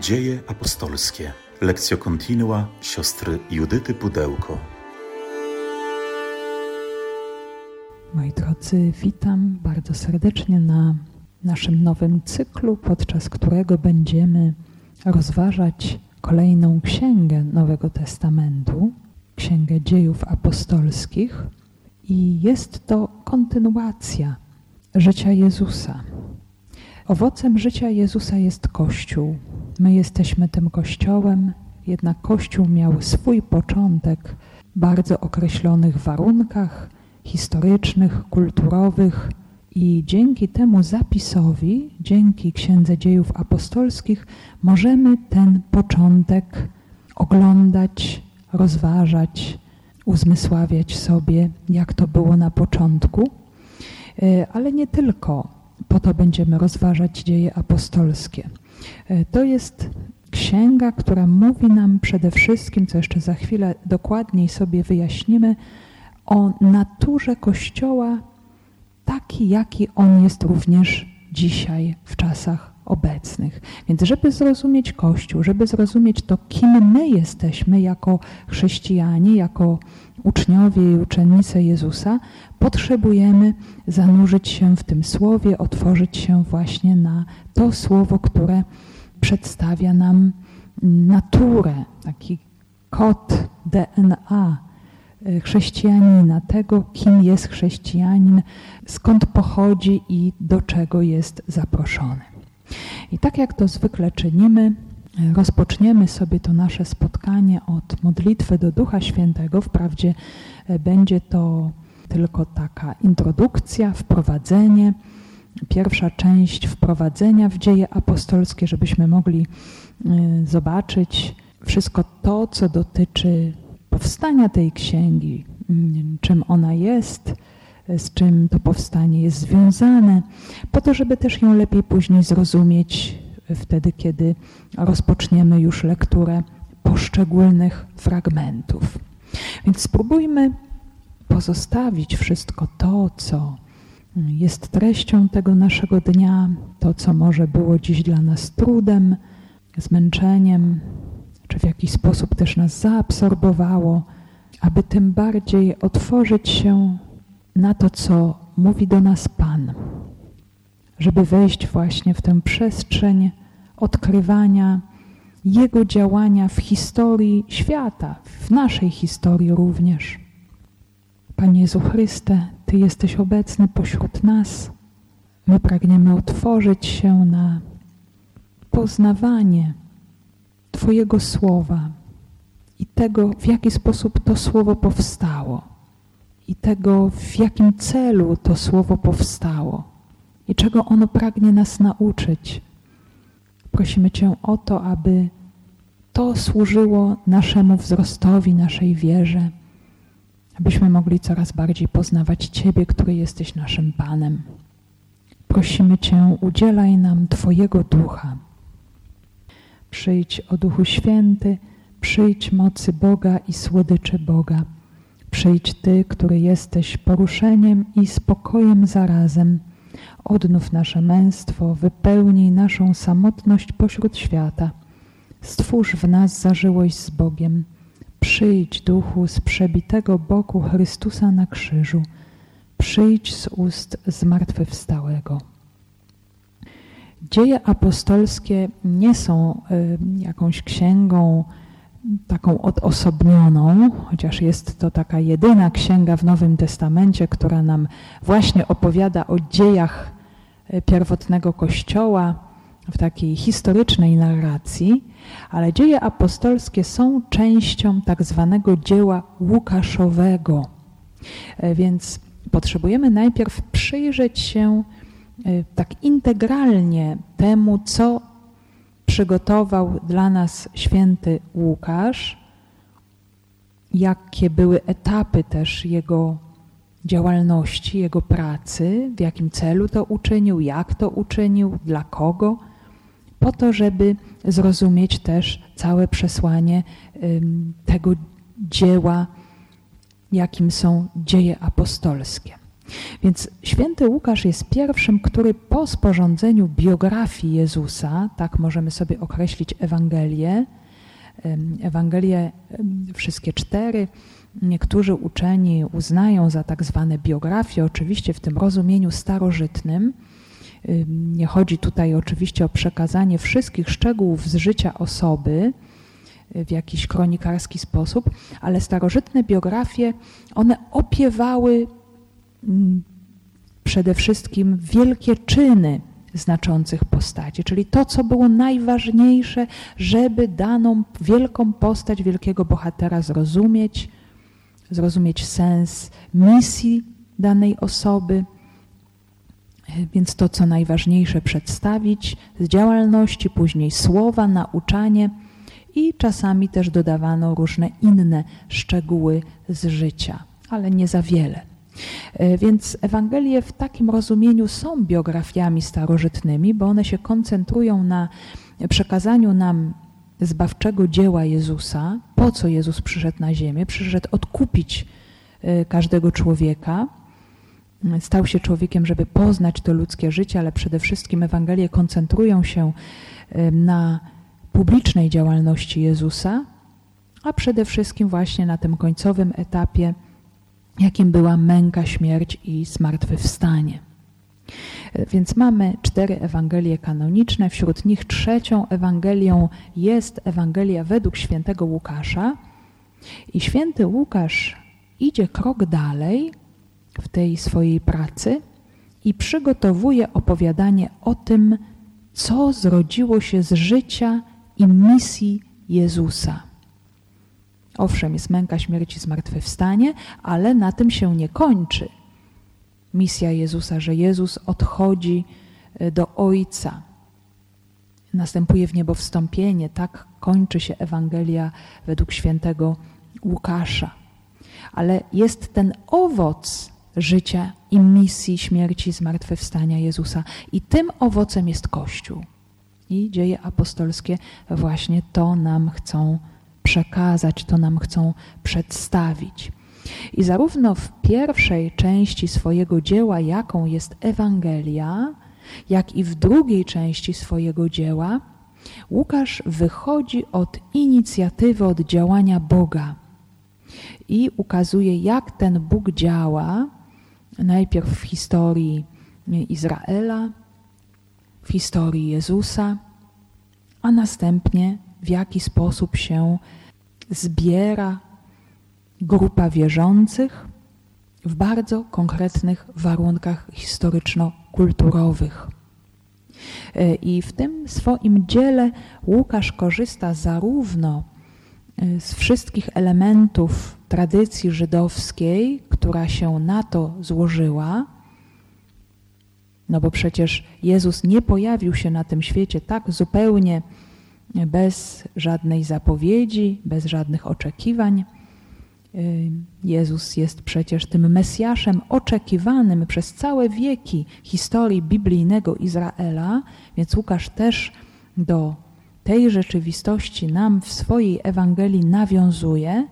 Dzieje apostolskie. Lekcja kontinua siostry Judyty Pudełko. Moi drodzy, witam bardzo serdecznie na naszym nowym cyklu, podczas którego będziemy rozważać kolejną księgę Nowego Testamentu, Księgę Dziejów Apostolskich, i jest to kontynuacja życia Jezusa. Owocem życia Jezusa jest Kościół. My jesteśmy tym Kościołem, jednak Kościół miał swój początek w bardzo określonych warunkach historycznych, kulturowych i dzięki temu zapisowi, dzięki Księdze Dziejów Apostolskich, możemy ten początek oglądać, rozważać, uzmysławiać sobie, jak to było na początku. E, ale nie tylko po to będziemy rozważać dzieje apostolskie. E, to jest księga, która mówi nam przede wszystkim, co jeszcze za chwilę dokładniej sobie wyjaśnimy, o naturze Kościoła taki, jaki on jest również dzisiaj w czasach obecnych. Więc żeby zrozumieć Kościół, żeby zrozumieć to, kim my jesteśmy jako chrześcijanie, jako uczniowie i uczennice Jezusa, potrzebujemy zanurzyć się w tym słowie, otworzyć się właśnie na to słowo, które przedstawia nam naturę, taki kod DNA chrześcijanina, tego, kim jest chrześcijanin, skąd pochodzi i do czego jest zaproszony. I tak jak to zwykle czynimy, rozpoczniemy sobie to nasze spotkanie od modlitwy do Ducha Świętego. Wprawdzie e, będzie to tylko taka introdukcja, wprowadzenie, pierwsza część wprowadzenia w dzieje apostolskie, żebyśmy mogli e, zobaczyć wszystko to, co dotyczy powstania tej księgi, czym ona jest, e, z czym to powstanie jest związane, po to, żeby też ją lepiej później zrozumieć wtedy, kiedy rozpoczniemy już lekturę poszczególnych fragmentów. Więc spróbujmy pozostawić wszystko to, co jest treścią tego naszego dnia, to, co może było dziś dla nas trudem, zmęczeniem, czy w jakiś sposób też nas zaabsorbowało, aby tym bardziej otworzyć się na to, co mówi do nas Pan, żeby wejść właśnie w tę przestrzeń odkrywania Jego działania w historii świata, w naszej historii również. Panie Jezu Chryste, Ty jesteś obecny pośród nas. My pragniemy otworzyć się na poznawanie Twojego słowa i tego, w jaki sposób to słowo powstało, i tego, w jakim celu to słowo powstało, i czego ono pragnie nas nauczyć Prosimy Cię o to, aby to służyło naszemu wzrostowi, naszej wierze, abyśmy mogli coraz bardziej poznawać Ciebie, który jesteś naszym Panem. Prosimy Cię, udzielaj nam Twojego ducha. Przyjdź o Duchu Święty, przyjdź mocy Boga i słodyczy Boga. Przyjdź Ty, który jesteś poruszeniem i spokojem zarazem Odnów nasze męstwo, wypełnij naszą samotność pośród świata. Stwórz w nas zażyłość z Bogiem. Przyjdź, duchu, z przebitego boku Chrystusa na krzyżu. Przyjdź z ust zmartwychwstałego. Dzieje apostolskie nie są y, jakąś księgą taką odosobnioną, chociaż jest to taka jedyna księga w Nowym Testamencie, która nam właśnie opowiada o dziejach e, pierwotnego Kościoła w takiej historycznej narracji, ale dzieje apostolskie są częścią tak zwanego dzieła Łukaszowego. E, więc potrzebujemy najpierw przyjrzeć się e, tak integralnie temu, co przygotował dla nas święty Łukasz, jakie były etapy też jego działalności, jego pracy, w jakim celu to uczynił, jak to uczynił, dla kogo, po to, żeby zrozumieć też całe przesłanie tego dzieła, jakim są dzieje apostolskie. Więc święty Łukasz jest pierwszym, który po sporządzeniu biografii Jezusa, tak możemy sobie określić Ewangelię, Ewangelie wszystkie cztery, niektórzy uczeni uznają za tak zwane biografie, oczywiście w tym rozumieniu starożytnym. Nie chodzi tutaj oczywiście o przekazanie wszystkich szczegółów z życia osoby w jakiś kronikarski sposób, ale starożytne biografie, one opiewały przede wszystkim wielkie czyny znaczących postaci, czyli to, co było najważniejsze, żeby daną wielką postać wielkiego bohatera zrozumieć, zrozumieć sens misji danej osoby. Więc to, co najważniejsze, przedstawić z działalności, później słowa, nauczanie i czasami też dodawano różne inne szczegóły z życia, ale nie za wiele. E, więc Ewangelie w takim rozumieniu są biografiami starożytnymi, bo one się koncentrują na przekazaniu nam zbawczego dzieła Jezusa, po co Jezus przyszedł na ziemię, przyszedł odkupić e, każdego człowieka, stał się człowiekiem, żeby poznać to ludzkie życie, ale przede wszystkim Ewangelie koncentrują się e, na publicznej działalności Jezusa, a przede wszystkim właśnie na tym końcowym etapie jakim była męka, śmierć i zmartwychwstanie. Więc mamy cztery Ewangelie kanoniczne, wśród nich trzecią Ewangelią jest Ewangelia według świętego Łukasza. I święty Łukasz idzie krok dalej w tej swojej pracy i przygotowuje opowiadanie o tym, co zrodziło się z życia i misji Jezusa. Owszem, jest męka śmierci, zmartwychwstanie, ale na tym się nie kończy. Misja Jezusa, że Jezus odchodzi e, do Ojca. Następuje w niebo wstąpienie. Tak kończy się Ewangelia według świętego Łukasza. Ale jest ten owoc życia i misji śmierci, zmartwychwstania Jezusa. I tym owocem jest Kościół. I dzieje apostolskie właśnie to nam chcą przekazać, to nam chcą przedstawić. I zarówno w pierwszej części swojego dzieła, jaką jest Ewangelia, jak i w drugiej części swojego dzieła, Łukasz wychodzi od inicjatywy, od działania Boga i ukazuje, jak ten Bóg działa, najpierw w historii Izraela, w historii Jezusa, a następnie w jaki sposób się zbiera grupa wierzących w bardzo konkretnych warunkach historyczno-kulturowych. E, I w tym swoim dziele Łukasz korzysta zarówno e, z wszystkich elementów tradycji żydowskiej, która się na to złożyła, no bo przecież Jezus nie pojawił się na tym świecie tak zupełnie bez żadnej zapowiedzi, bez żadnych oczekiwań. Y, Jezus jest przecież tym Mesjaszem oczekiwanym przez całe wieki historii biblijnego Izraela, więc Łukasz też do tej rzeczywistości nam w swojej Ewangelii nawiązuje,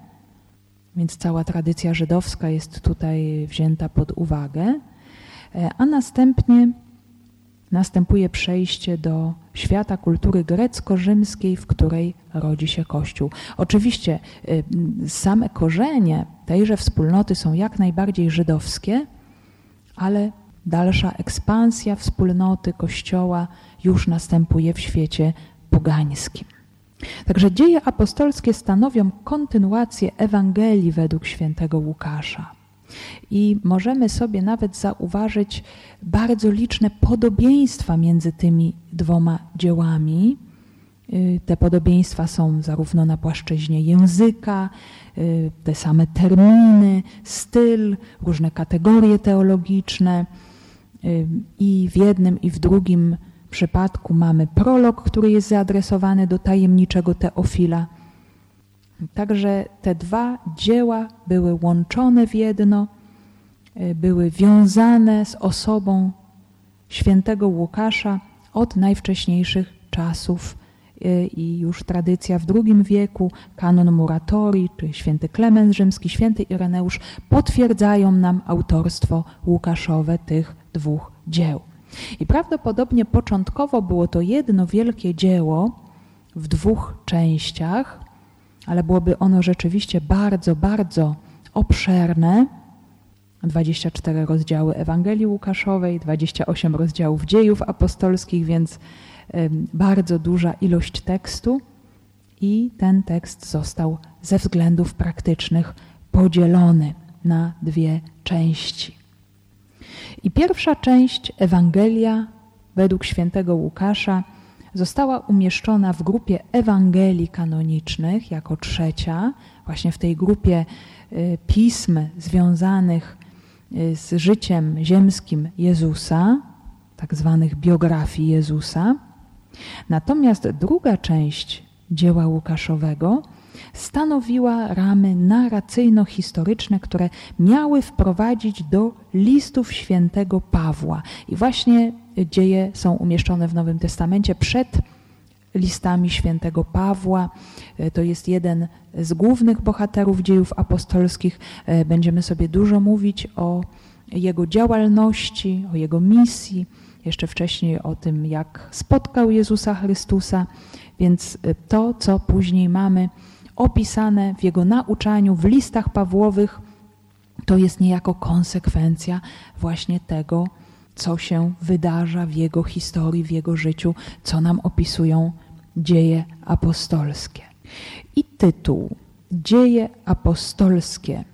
więc cała tradycja żydowska jest tutaj wzięta pod uwagę, e, a następnie następuje przejście do świata kultury grecko-rzymskiej, w której rodzi się Kościół. Oczywiście y, same korzenie tejże wspólnoty są jak najbardziej żydowskie, ale dalsza ekspansja wspólnoty Kościoła już następuje w świecie pogańskim. Także dzieje apostolskie stanowią kontynuację Ewangelii według świętego Łukasza. I możemy sobie nawet zauważyć bardzo liczne podobieństwa między tymi dwoma dziełami. Y, te podobieństwa są zarówno na płaszczyźnie języka, y, te same terminy, styl, różne kategorie teologiczne. Y, I w jednym i w drugim przypadku mamy prolog, który jest zaadresowany do tajemniczego Teofila Także te dwa dzieła były łączone w jedno, e, były wiązane z osobą świętego Łukasza od najwcześniejszych czasów i już tradycja w II wieku, kanon Muratori, czy święty Klemens Rzymski, święty Ireneusz potwierdzają nam autorstwo Łukaszowe tych dwóch dzieł. I prawdopodobnie początkowo było to jedno wielkie dzieło w dwóch częściach, ale byłoby ono rzeczywiście bardzo, bardzo obszerne. 24 rozdziały Ewangelii Łukaszowej, 28 rozdziałów dziejów apostolskich, więc bardzo duża ilość tekstu i ten tekst został ze względów praktycznych podzielony na dwie części. I pierwsza część Ewangelia według świętego Łukasza została umieszczona w grupie Ewangelii kanonicznych jako trzecia, właśnie w tej grupie y, pism związanych y, z życiem ziemskim Jezusa, tak zwanych biografii Jezusa. Natomiast druga część dzieła Łukaszowego stanowiła ramy narracyjno-historyczne, które miały wprowadzić do listów świętego Pawła. I właśnie dzieje są umieszczone w Nowym Testamencie przed listami świętego Pawła. To jest jeden z głównych bohaterów dziejów apostolskich. Będziemy sobie dużo mówić o jego działalności, o jego misji, jeszcze wcześniej o tym, jak spotkał Jezusa Chrystusa. Więc to, co później mamy opisane w jego nauczaniu, w listach Pawłowych, to jest niejako konsekwencja właśnie tego, co się wydarza w jego historii, w jego życiu, co nam opisują dzieje apostolskie. I tytuł Dzieje apostolskie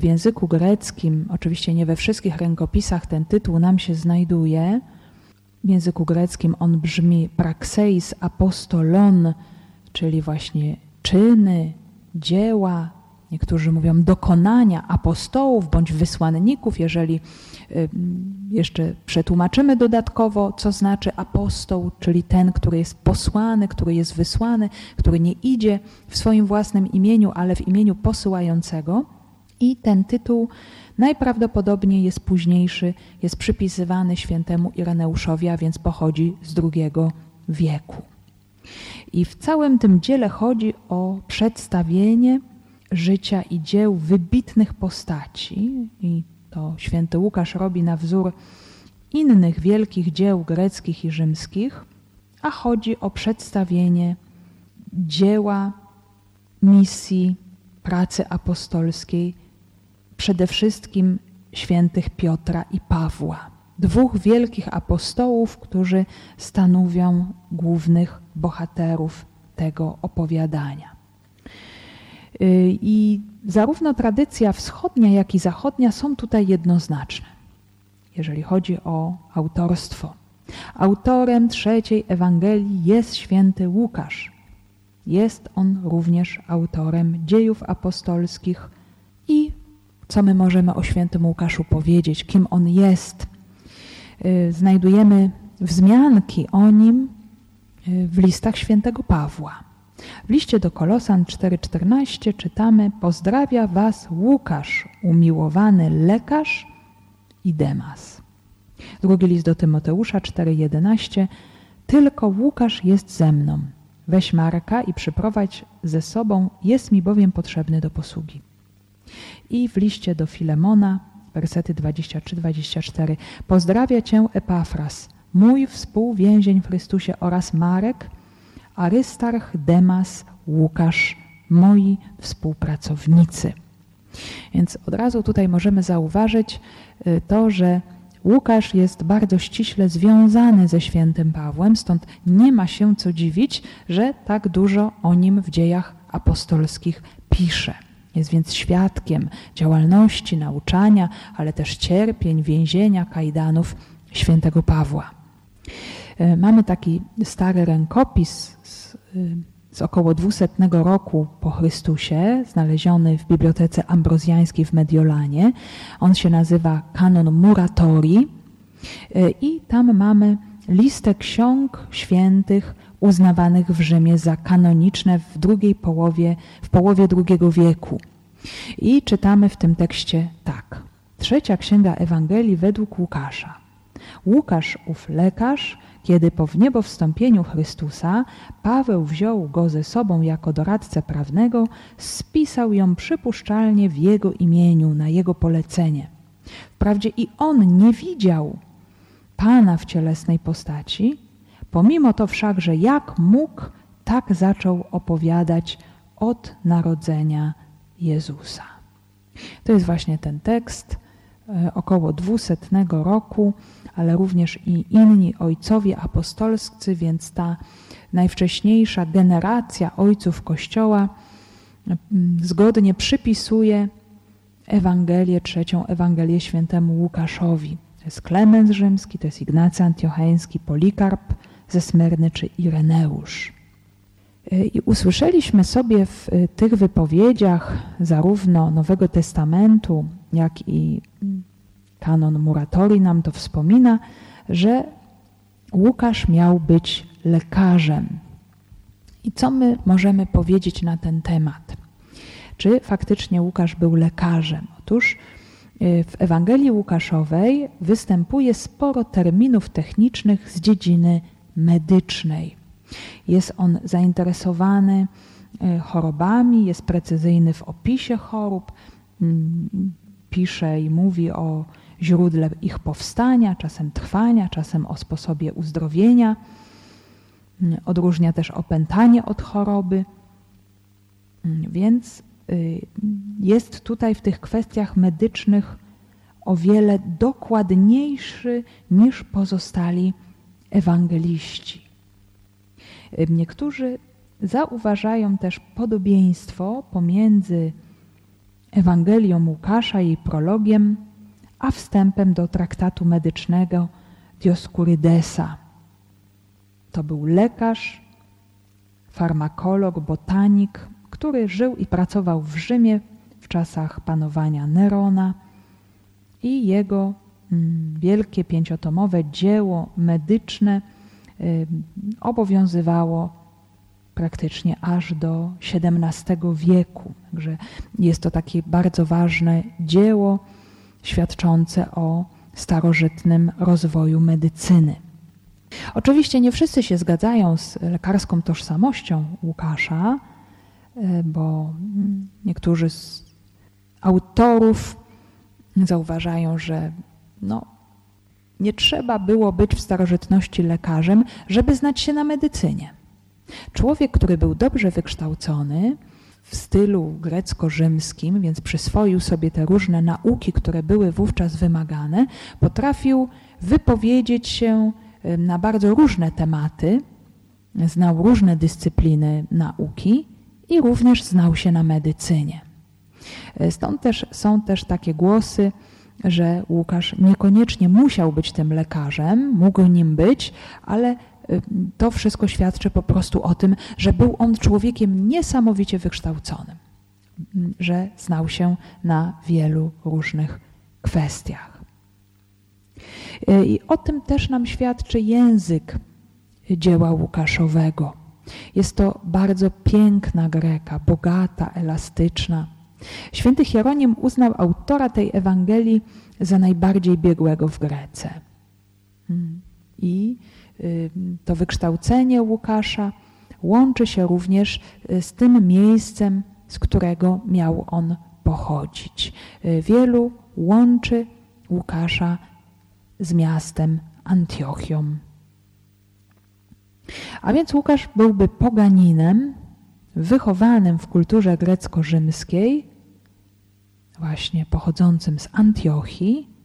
w języku greckim, oczywiście nie we wszystkich rękopisach ten tytuł nam się znajduje. W języku greckim on brzmi praxeis apostolon, czyli właśnie czyny, dzieła, niektórzy mówią dokonania apostołów bądź wysłanników, jeżeli jeszcze przetłumaczymy dodatkowo, co znaczy apostoł, czyli ten, który jest posłany, który jest wysłany, który nie idzie w swoim własnym imieniu, ale w imieniu posyłającego. I ten tytuł najprawdopodobniej jest późniejszy, jest przypisywany świętemu Ireneuszowi, a więc pochodzi z II wieku. I w całym tym dziele chodzi o przedstawienie życia i dzieł wybitnych postaci. I to święty Łukasz robi na wzór innych wielkich dzieł greckich i rzymskich, a chodzi o przedstawienie dzieła, misji, pracy apostolskiej, przede wszystkim świętych Piotra i Pawła dwóch wielkich apostołów, którzy stanowią głównych bohaterów tego opowiadania. Y, I zarówno tradycja wschodnia, jak i zachodnia są tutaj jednoznaczne, jeżeli chodzi o autorstwo. Autorem trzeciej Ewangelii jest święty Łukasz. Jest on również autorem dziejów apostolskich i co my możemy o świętym Łukaszu powiedzieć, kim on jest, Y, znajdujemy wzmianki o nim y, w listach świętego Pawła. W liście do Kolosan 4:14 czytamy: Pozdrawia was Łukasz, umiłowany lekarz i Demas. Drugi list do Tymoteusza 4:11 Tylko Łukasz jest ze mną. Weź Marka i przyprowadź ze sobą, jest mi bowiem potrzebny do posługi. I w liście do Filemona wersety 23-24. Pozdrawia Cię Epafras, mój współwięzień w Chrystusie oraz Marek, Arystarch, Demas, Łukasz, moi współpracownicy. Więc od razu tutaj możemy zauważyć y, to, że Łukasz jest bardzo ściśle związany ze świętym Pawłem, stąd nie ma się co dziwić, że tak dużo o nim w dziejach apostolskich pisze. Jest więc świadkiem działalności, nauczania, ale też cierpień, więzienia, kajdanów świętego Pawła. E, mamy taki stary rękopis z, e, z około 200 roku po Chrystusie, znaleziony w Bibliotece Ambrozjańskiej w Mediolanie. On się nazywa Kanon Muratori e, i tam mamy listę ksiąg świętych uznawanych w Rzymie za kanoniczne w drugiej połowie, w połowie II wieku. I czytamy w tym tekście tak. Trzecia księga Ewangelii według Łukasza. Łukasz, ów lekarz, Kiedy po wniebowstąpieniu Chrystusa Paweł wziął go ze sobą jako doradcę prawnego, spisał ją przypuszczalnie w jego imieniu, na jego polecenie. Wprawdzie i on nie widział Pana w cielesnej postaci, pomimo to wszakże jak mógł, tak zaczął opowiadać od narodzenia Jezusa. To jest właśnie ten tekst e, około dwusetnego roku, ale również i inni ojcowie apostolscy, więc ta najwcześniejsza generacja ojców Kościoła mm, zgodnie przypisuje Ewangelię, trzecią Ewangelię świętemu Łukaszowi. To jest Klemens Rzymski, to jest Ignacy Antiocheński, Polikarp ze Smyrny czy Ireneusz. Y, I usłyszeliśmy sobie w y, tych wypowiedziach zarówno Nowego Testamentu, jak i kanon Muratori nam to wspomina, że Łukasz miał być lekarzem. I co my możemy powiedzieć na ten temat? Czy faktycznie Łukasz był lekarzem? Otóż y, w Ewangelii Łukaszowej występuje sporo terminów technicznych z dziedziny medycznej. Jest on zainteresowany e, chorobami, jest precyzyjny w opisie chorób, mm, pisze i mówi o źródle ich powstania, czasem trwania, czasem o sposobie uzdrowienia. Mm, odróżnia też opętanie od choroby. Mm, więc y, jest tutaj w tych kwestiach medycznych o wiele dokładniejszy niż pozostali ewangeliści. Niektórzy zauważają też podobieństwo pomiędzy Ewangelią Łukasza i prologiem, a wstępem do traktatu medycznego Dioskurydesa. To był lekarz, farmakolog, botanik, który żył i pracował w Rzymie w czasach panowania Nerona i jego mm, wielkie pięciotomowe dzieło medyczne obowiązywało praktycznie aż do XVII wieku. Także jest to takie bardzo ważne dzieło świadczące o starożytnym rozwoju medycyny. Oczywiście nie wszyscy się zgadzają z lekarską tożsamością Łukasza, e, bo niektórzy z autorów zauważają, że no, nie trzeba było być w starożytności lekarzem, żeby znać się na medycynie. Człowiek, który był dobrze wykształcony w stylu grecko-rzymskim, więc przyswoił sobie te różne nauki, które były wówczas wymagane, potrafił wypowiedzieć się na bardzo różne tematy, znał różne dyscypliny nauki i również znał się na medycynie. Stąd też są też takie głosy, że Łukasz niekoniecznie musiał być tym lekarzem, mógł nim być, ale to wszystko świadczy po prostu o tym, że był on człowiekiem niesamowicie wykształconym, że znał się na wielu różnych kwestiach. Y, I o tym też nam świadczy język dzieła Łukaszowego. Jest to bardzo piękna greka, bogata, elastyczna Święty Hieronim uznał autora tej Ewangelii za najbardziej biegłego w Grece. Hmm. I y, to wykształcenie Łukasza łączy się również y, z tym miejscem, z którego miał on pochodzić. Y, wielu łączy Łukasza z miastem Antiochią. A więc Łukasz byłby poganinem, wychowanym w kulturze grecko-rzymskiej, właśnie pochodzącym z Antiochii,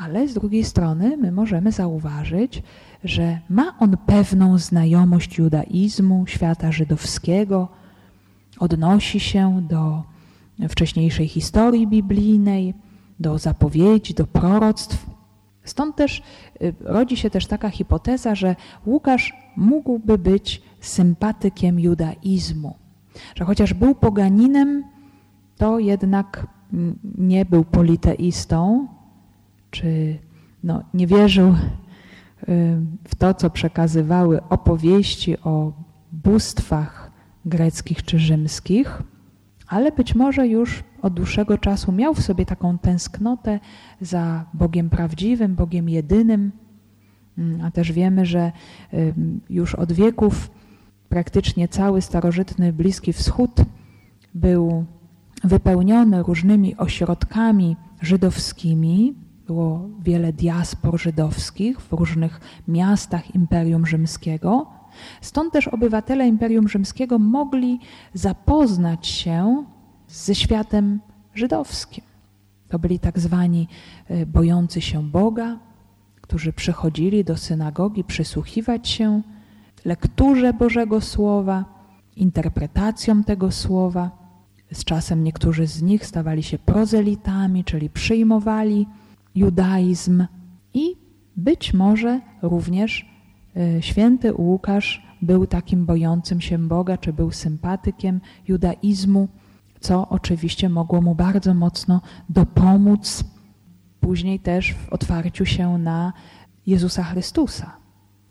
ale z drugiej strony my możemy zauważyć, że ma on pewną znajomość judaizmu, świata żydowskiego, odnosi się do wcześniejszej historii biblijnej, do zapowiedzi, do proroctw. Stąd też y, rodzi się też taka hipoteza, że Łukasz mógłby być sympatykiem judaizmu, że chociaż był poganinem, to jednak nie był politeistą, czy no, nie wierzył y, w to, co przekazywały opowieści o bóstwach greckich czy rzymskich, ale być może już od dłuższego czasu miał w sobie taką tęsknotę za Bogiem prawdziwym, Bogiem jedynym, Mm, a też wiemy, że już od wieków praktycznie cały starożytny Bliski Wschód był wypełniony różnymi ośrodkami żydowskimi. Było wiele diaspor żydowskich w różnych miastach Imperium Rzymskiego. Stąd też obywatele Imperium Rzymskiego mogli zapoznać się ze światem żydowskim. To byli tak zwani e, bojący się Boga, którzy przychodzili do synagogi przysłuchiwać się lekturze Bożego Słowa, interpretacjom tego Słowa. Z czasem niektórzy z nich stawali się prozelitami, czyli przyjmowali judaizm i być może również e, święty Łukasz był takim bojącym się Boga, czy był sympatykiem judaizmu, co oczywiście mogło mu bardzo mocno dopomóc później też w otwarciu się na Jezusa Chrystusa,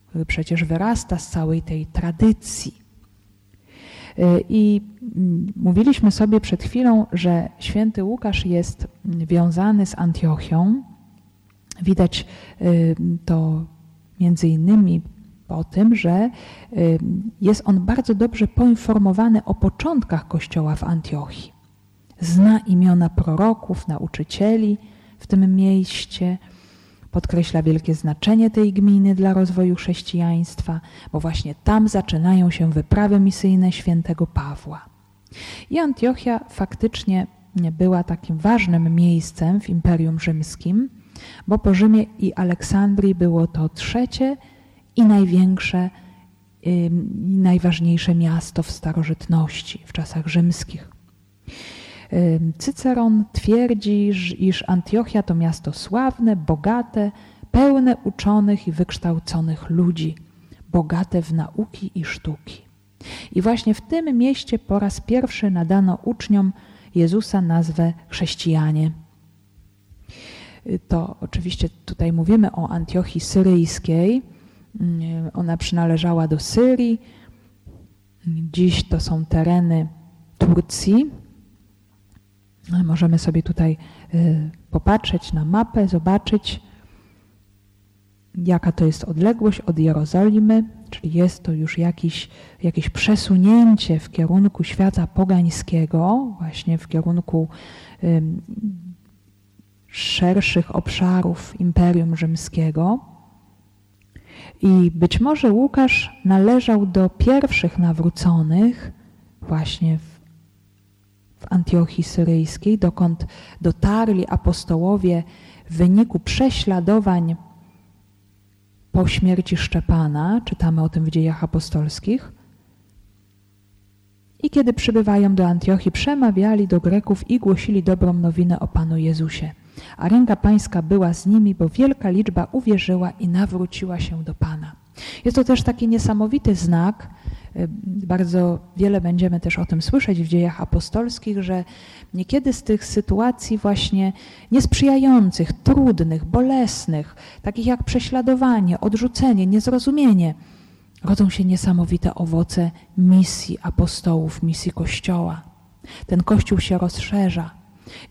który przecież wyrasta z całej tej tradycji. Y, I mm, mówiliśmy sobie przed chwilą, że święty Łukasz jest wiązany z Antiochią. Widać y, to między innymi po tym, że y, jest on bardzo dobrze poinformowany o początkach Kościoła w Antiochii. Zna imiona proroków, nauczycieli w tym mieście, podkreśla wielkie znaczenie tej gminy dla rozwoju chrześcijaństwa, bo właśnie tam zaczynają się wyprawy misyjne świętego Pawła. I Antiochia faktycznie była takim ważnym miejscem w Imperium Rzymskim, bo po Rzymie i Aleksandrii było to trzecie i największe i najważniejsze miasto w starożytności, w czasach rzymskich. Cyceron twierdzi, iż Antiochia to miasto sławne, bogate, pełne uczonych i wykształconych ludzi, bogate w nauki i sztuki. I właśnie w tym mieście po raz pierwszy nadano uczniom Jezusa nazwę chrześcijanie. To oczywiście tutaj mówimy o Antiochii syryjskiej. Ona przynależała do Syrii. Dziś to są tereny Turcji, Możemy sobie tutaj y, popatrzeć na mapę, zobaczyć, jaka to jest odległość od Jerozolimy, czyli jest to już jakiś, jakieś przesunięcie w kierunku świata pogańskiego, właśnie w kierunku szerszych obszarów Imperium Rzymskiego. I być może Łukasz należał do pierwszych nawróconych właśnie w w Antiochii Syryjskiej, dokąd dotarli apostołowie w wyniku prześladowań po śmierci Szczepana, czytamy o tym w dziejach apostolskich. I kiedy przybywają do Antiochii, przemawiali do Greków i głosili dobrą nowinę o Panu Jezusie. A ręka Pańska była z nimi, bo wielka liczba uwierzyła i nawróciła się do Pana. Jest to też taki niesamowity znak, Y, bardzo wiele będziemy też o tym słyszeć w dziejach apostolskich, że niekiedy z tych sytuacji właśnie niesprzyjających, trudnych, bolesnych, takich jak prześladowanie, odrzucenie, niezrozumienie, rodzą się niesamowite owoce misji apostołów, misji Kościoła. Ten Kościół się rozszerza.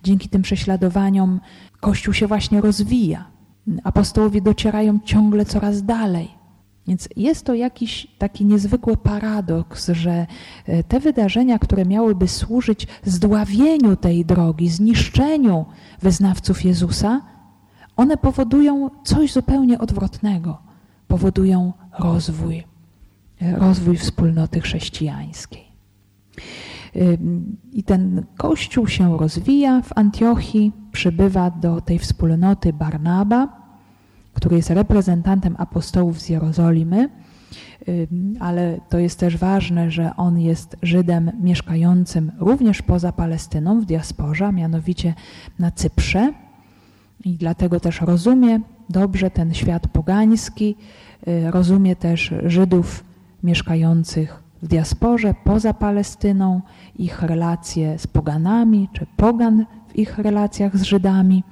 Dzięki tym prześladowaniom Kościół się właśnie rozwija. Apostołowie docierają ciągle coraz dalej. Więc jest to jakiś taki niezwykły paradoks, że e, te wydarzenia, które miałyby służyć zdławieniu tej drogi, zniszczeniu wyznawców Jezusa, one powodują coś zupełnie odwrotnego. Powodują rozwój, e, rozwój wspólnoty chrześcijańskiej. I ten kościół się rozwija w Antiochii, przybywa do tej wspólnoty Barnaba, który jest reprezentantem apostołów z Jerozolimy, ale to jest też ważne, że on jest Żydem mieszkającym również poza Palestyną, w diasporze, mianowicie na Cyprze. I dlatego też rozumie dobrze ten świat pogański, y, rozumie też Żydów mieszkających w diasporze poza Palestyną, ich relacje z poganami, czy pogan w ich relacjach z Żydami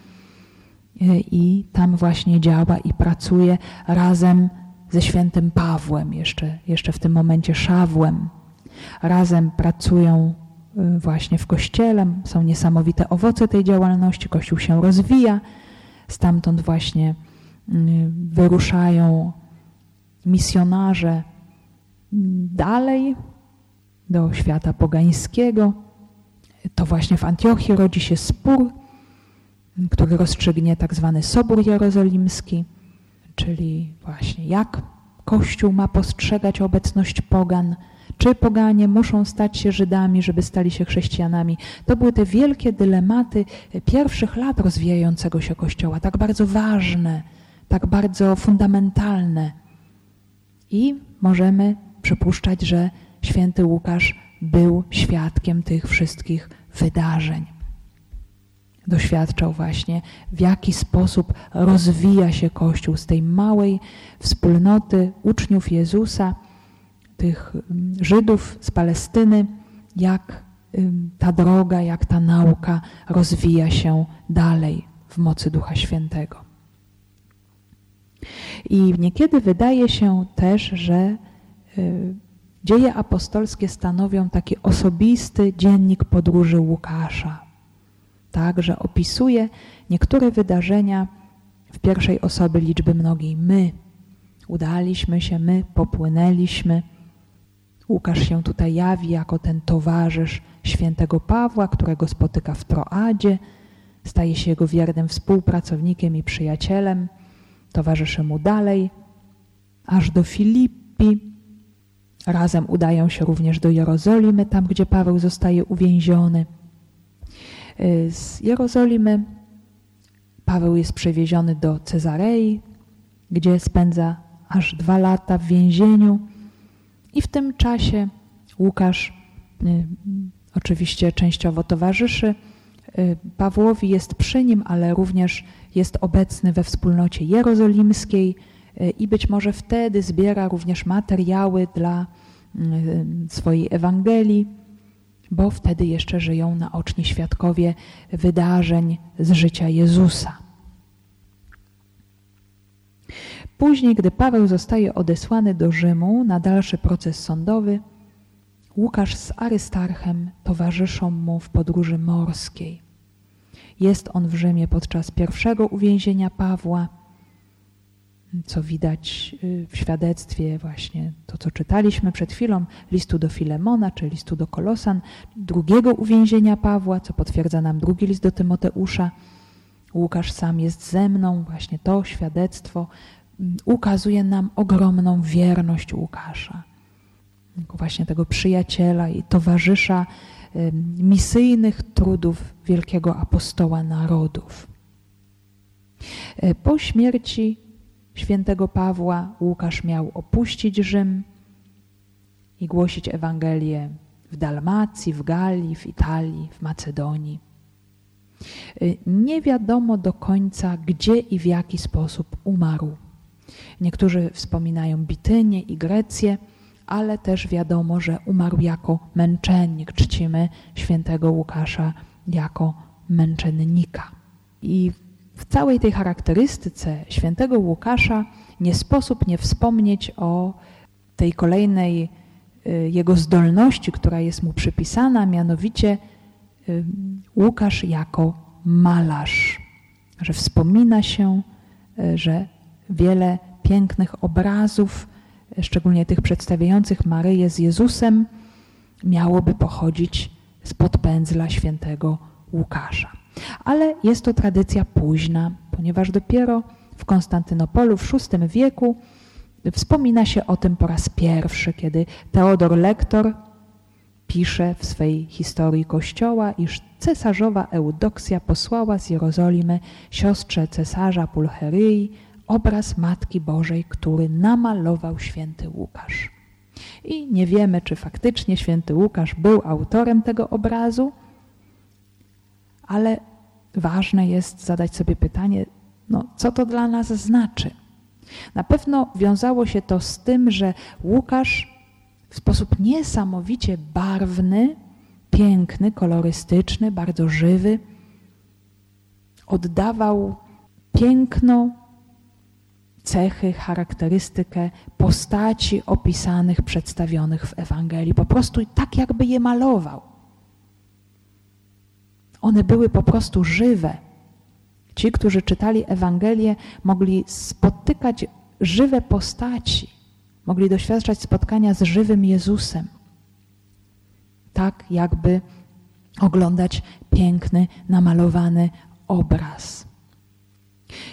i tam właśnie działa i pracuje razem ze świętym Pawłem, jeszcze, jeszcze w tym momencie Szawłem. Razem pracują y, właśnie w kościele, są niesamowite owoce tej działalności, kościół się rozwija, stamtąd właśnie wyruszają misjonarze dalej do świata pogańskiego. To właśnie w Antiochii rodzi się spór, który rozstrzygnie tak zwany Sobór Jerozolimski, czyli właśnie jak Kościół ma postrzegać obecność pogan, czy poganie muszą stać się Żydami, żeby stali się chrześcijanami. To były te wielkie dylematy pierwszych lat rozwijającego się Kościoła, tak bardzo ważne, tak bardzo fundamentalne. I możemy przypuszczać, że święty Łukasz był świadkiem tych wszystkich wydarzeń. Doświadczał właśnie, w jaki sposób rozwija się Kościół z tej małej wspólnoty uczniów Jezusa, tych mm, Żydów z Palestyny, jak ta droga, jak ta nauka rozwija się dalej w mocy Ducha Świętego. I niekiedy wydaje się też, że dzieje apostolskie stanowią taki osobisty dziennik podróży Łukasza. Tak, że opisuje niektóre wydarzenia w pierwszej osoby liczby mnogiej. My udaliśmy się, my popłynęliśmy. Łukasz się tutaj jawi jako ten towarzysz świętego Pawła, którego spotyka w Troadzie, staje się jego wiernym współpracownikiem i przyjacielem towarzyszy mu dalej, aż do Filipi. Razem udają się również do Jerozolimy, tam gdzie Paweł zostaje uwięziony. Y, z Jerozolimy Paweł jest przewieziony do Cezarei, gdzie spędza aż dwa lata w więzieniu i w tym czasie Łukasz y, oczywiście częściowo towarzyszy y, Pawłowi, jest przy nim, ale również jest obecny we wspólnocie jerozolimskiej i być może wtedy zbiera również materiały dla mm, swojej Ewangelii, bo wtedy jeszcze żyją naoczni świadkowie wydarzeń z życia Jezusa. Później, gdy Paweł zostaje odesłany do Rzymu na dalszy proces sądowy, Łukasz z Arystarchem towarzyszą mu w podróży morskiej. Jest on w Rzymie podczas pierwszego uwięzienia Pawła, co widać y, w świadectwie właśnie to, co czytaliśmy przed chwilą, listu do Filemona czy listu do Kolosan, drugiego uwięzienia Pawła, co potwierdza nam drugi list do Tymoteusza. Łukasz sam jest ze mną, właśnie to świadectwo mm, ukazuje nam ogromną wierność Łukasza, właśnie tego przyjaciela i towarzysza misyjnych trudów wielkiego apostoła narodów. E, po śmierci świętego Pawła Łukasz miał opuścić Rzym i głosić Ewangelię w Dalmacji, w Galii, w Italii, w Macedonii. E, nie wiadomo do końca, gdzie i w jaki sposób umarł. Niektórzy wspominają Bitynię i Grecję, ale też wiadomo, że umarł jako męczennik. Czcimy świętego Łukasza jako męczennika. I w całej tej charakterystyce świętego Łukasza nie sposób nie wspomnieć o tej kolejnej y, jego zdolności, która jest mu przypisana, mianowicie y, Łukasz jako malarz, że wspomina się, y, że wiele pięknych obrazów szczególnie tych przedstawiających Maryję z Jezusem, miałoby pochodzić spod pędzla świętego Łukasza. Ale jest to tradycja późna, ponieważ dopiero w Konstantynopolu w VI wieku wspomina się o tym po raz pierwszy, kiedy Teodor Lektor pisze w swej historii Kościoła, iż cesarzowa Eudoksja posłała z Jerozolimy siostrze cesarza Pulcheryi obraz Matki Bożej, który namalował święty Łukasz. I nie wiemy, czy faktycznie święty Łukasz był autorem tego obrazu, ale ważne jest zadać sobie pytanie, no, co to dla nas znaczy. Na pewno wiązało się to z tym, że Łukasz w sposób niesamowicie barwny, piękny, kolorystyczny, bardzo żywy oddawał piękno cechy, charakterystykę postaci opisanych, przedstawionych w Ewangelii. Po prostu tak, jakby je malował. One były po prostu żywe. Ci, którzy czytali Ewangelię, mogli spotykać żywe postaci, mogli doświadczać spotkania z żywym Jezusem. Tak, jakby oglądać piękny, namalowany obraz.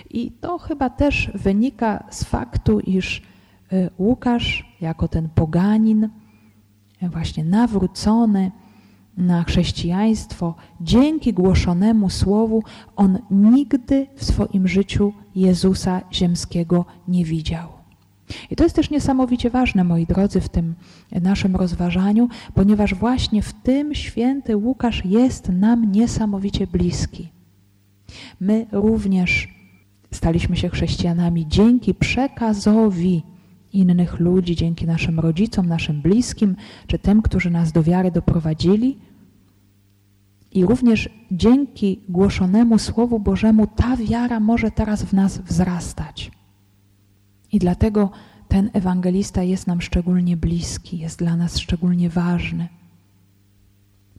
I to chyba też wynika z faktu, iż y, Łukasz, jako ten poganin, właśnie nawrócony na chrześcijaństwo, dzięki głoszonemu słowu, on nigdy w swoim życiu Jezusa ziemskiego nie widział. I to jest też niesamowicie ważne, moi drodzy, w tym naszym rozważaniu, ponieważ właśnie w tym święty Łukasz jest nam niesamowicie bliski. My również staliśmy się chrześcijanami dzięki przekazowi innych ludzi, dzięki naszym rodzicom, naszym bliskim, czy tym, którzy nas do wiary doprowadzili. I również dzięki głoszonemu Słowu Bożemu ta wiara może teraz w nas wzrastać. I dlatego ten ewangelista jest nam szczególnie bliski, jest dla nas szczególnie ważny.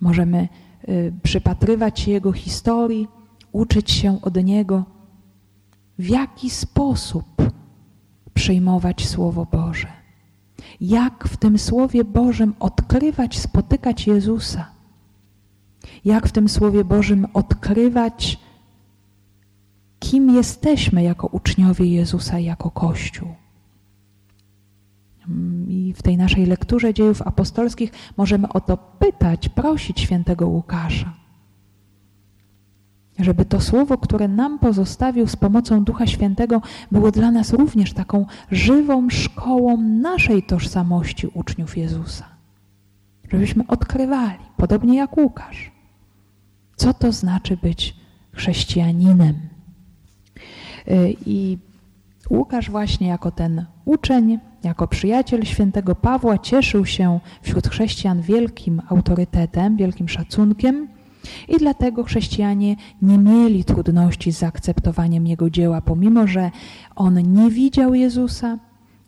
Możemy y, przypatrywać się jego historii, uczyć się od niego, w jaki sposób przyjmować Słowo Boże. Jak w tym Słowie Bożym odkrywać, spotykać Jezusa. Jak w tym Słowie Bożym odkrywać, kim jesteśmy jako uczniowie Jezusa, jako Kościół. I w tej naszej lekturze dziejów apostolskich możemy o to pytać, prosić świętego Łukasza żeby to słowo, które nam pozostawił z pomocą Ducha Świętego, było dla nas również taką żywą szkołą naszej tożsamości uczniów Jezusa. Żebyśmy odkrywali, podobnie jak Łukasz, co to znaczy być chrześcijaninem. Y, I Łukasz właśnie jako ten uczeń, jako przyjaciel świętego Pawła cieszył się wśród chrześcijan wielkim autorytetem, wielkim szacunkiem, i dlatego chrześcijanie nie mieli trudności z zaakceptowaniem jego dzieła, pomimo że on nie widział Jezusa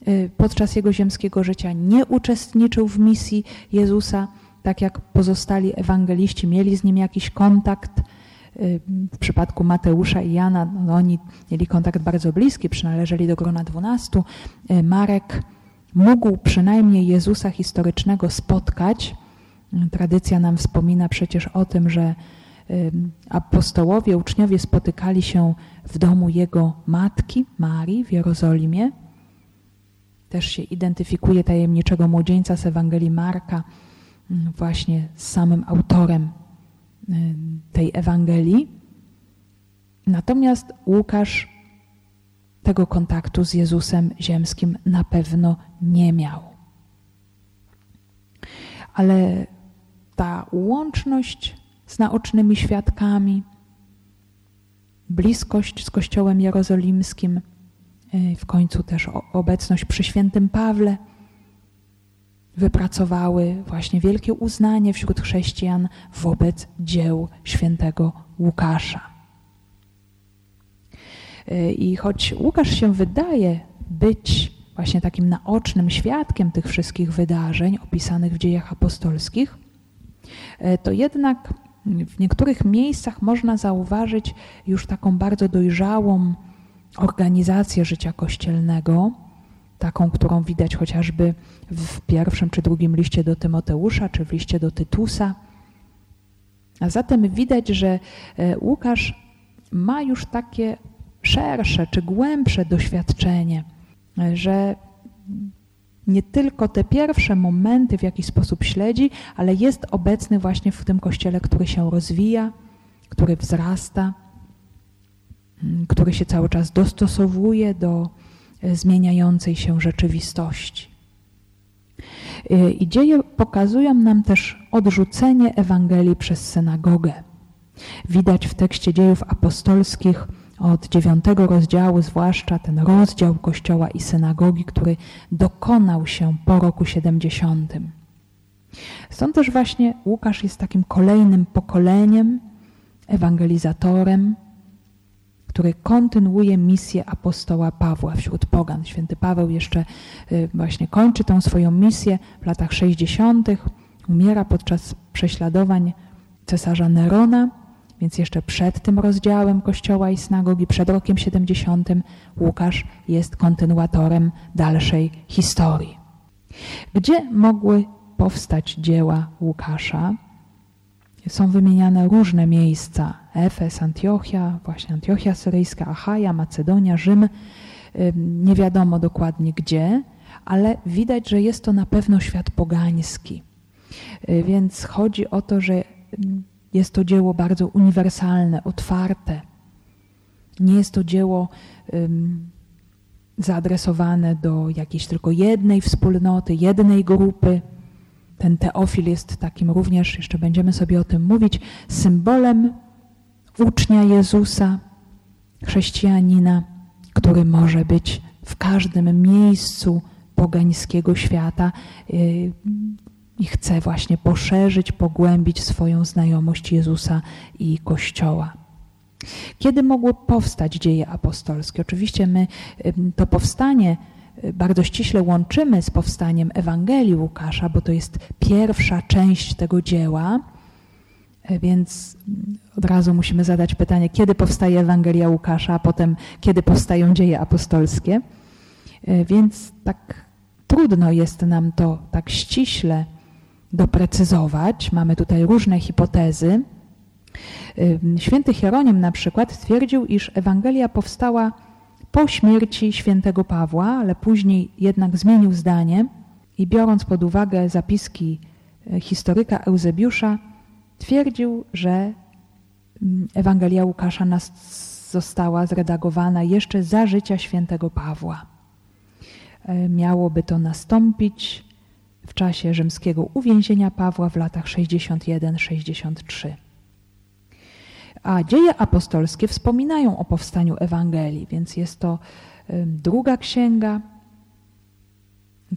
y, podczas jego ziemskiego życia, nie uczestniczył w misji Jezusa, tak jak pozostali ewangeliści mieli z nim jakiś kontakt. Y, w przypadku Mateusza i Jana, no oni mieli kontakt bardzo bliski, przynależeli do grona dwunastu. Y, Marek mógł przynajmniej Jezusa historycznego spotkać, Tradycja nam wspomina przecież o tym, że apostołowie, uczniowie spotykali się w domu jego matki, Marii, w Jerozolimie. Też się identyfikuje tajemniczego młodzieńca z Ewangelii Marka właśnie z samym autorem tej Ewangelii. Natomiast Łukasz tego kontaktu z Jezusem ziemskim na pewno nie miał. Ale ta łączność z naocznymi świadkami, bliskość z Kościołem Jerozolimskim, y, w końcu też obecność przy świętym Pawle wypracowały właśnie wielkie uznanie wśród chrześcijan wobec dzieł świętego Łukasza. Y, I choć Łukasz się wydaje być właśnie takim naocznym świadkiem tych wszystkich wydarzeń opisanych w dziejach apostolskich, E, to jednak w niektórych miejscach można zauważyć już taką bardzo dojrzałą organizację życia kościelnego, taką, którą widać chociażby w pierwszym czy drugim liście do Tymoteusza, czy w liście do Tytusa. A zatem widać, że e, Łukasz ma już takie szersze czy głębsze doświadczenie, e, że nie tylko te pierwsze momenty w jakiś sposób śledzi, ale jest obecny właśnie w tym kościele, który się rozwija, który wzrasta, mm, który się cały czas dostosowuje do e, zmieniającej się rzeczywistości. E, I dzieje pokazują nam też odrzucenie Ewangelii przez synagogę. Widać w tekście dziejów apostolskich, od dziewiątego rozdziału, zwłaszcza ten rozdział Kościoła i synagogi, który dokonał się po roku 70. Stąd też właśnie Łukasz jest takim kolejnym pokoleniem, ewangelizatorem, który kontynuuje misję apostoła Pawła wśród pogan. Święty Paweł jeszcze y, właśnie kończy tą swoją misję w latach 60., umiera podczas prześladowań cesarza Nerona więc jeszcze przed tym rozdziałem Kościoła i synagogi, przed rokiem 70, Łukasz jest kontynuatorem dalszej historii. Gdzie mogły powstać dzieła Łukasza? Są wymieniane różne miejsca: Efes, Antiochia, właśnie Antiochia Syryjska, Achaja, Macedonia, Rzym. Nie wiadomo dokładnie gdzie, ale widać, że jest to na pewno świat pogański. Y, więc chodzi o to, że jest to dzieło bardzo uniwersalne, otwarte. Nie jest to dzieło um, zaadresowane do jakiejś tylko jednej wspólnoty, jednej grupy. Ten teofil jest takim również, jeszcze będziemy sobie o tym mówić, symbolem ucznia Jezusa, chrześcijanina, który może być w każdym miejscu pogańskiego świata y, i chce właśnie poszerzyć, pogłębić swoją znajomość Jezusa i Kościoła. Kiedy mogły powstać dzieje apostolskie? Oczywiście my to powstanie y, bardzo ściśle łączymy z powstaniem Ewangelii Łukasza, bo to jest pierwsza część tego dzieła, y, więc od razu musimy zadać pytanie, kiedy powstaje Ewangelia Łukasza, a potem kiedy powstają dzieje apostolskie. Y, więc tak trudno jest nam to tak ściśle doprecyzować. Mamy tutaj różne hipotezy. Święty Hieronim na przykład twierdził, iż Ewangelia powstała po śmierci świętego Pawła, ale później jednak zmienił zdanie i biorąc pod uwagę zapiski e, historyka Eusebiusza, twierdził, że Ewangelia Łukasza została zredagowana jeszcze za życia świętego Pawła. E, miałoby to nastąpić czasie rzymskiego uwięzienia Pawła w latach 61-63. A dzieje apostolskie wspominają o powstaniu Ewangelii, więc jest to druga księga,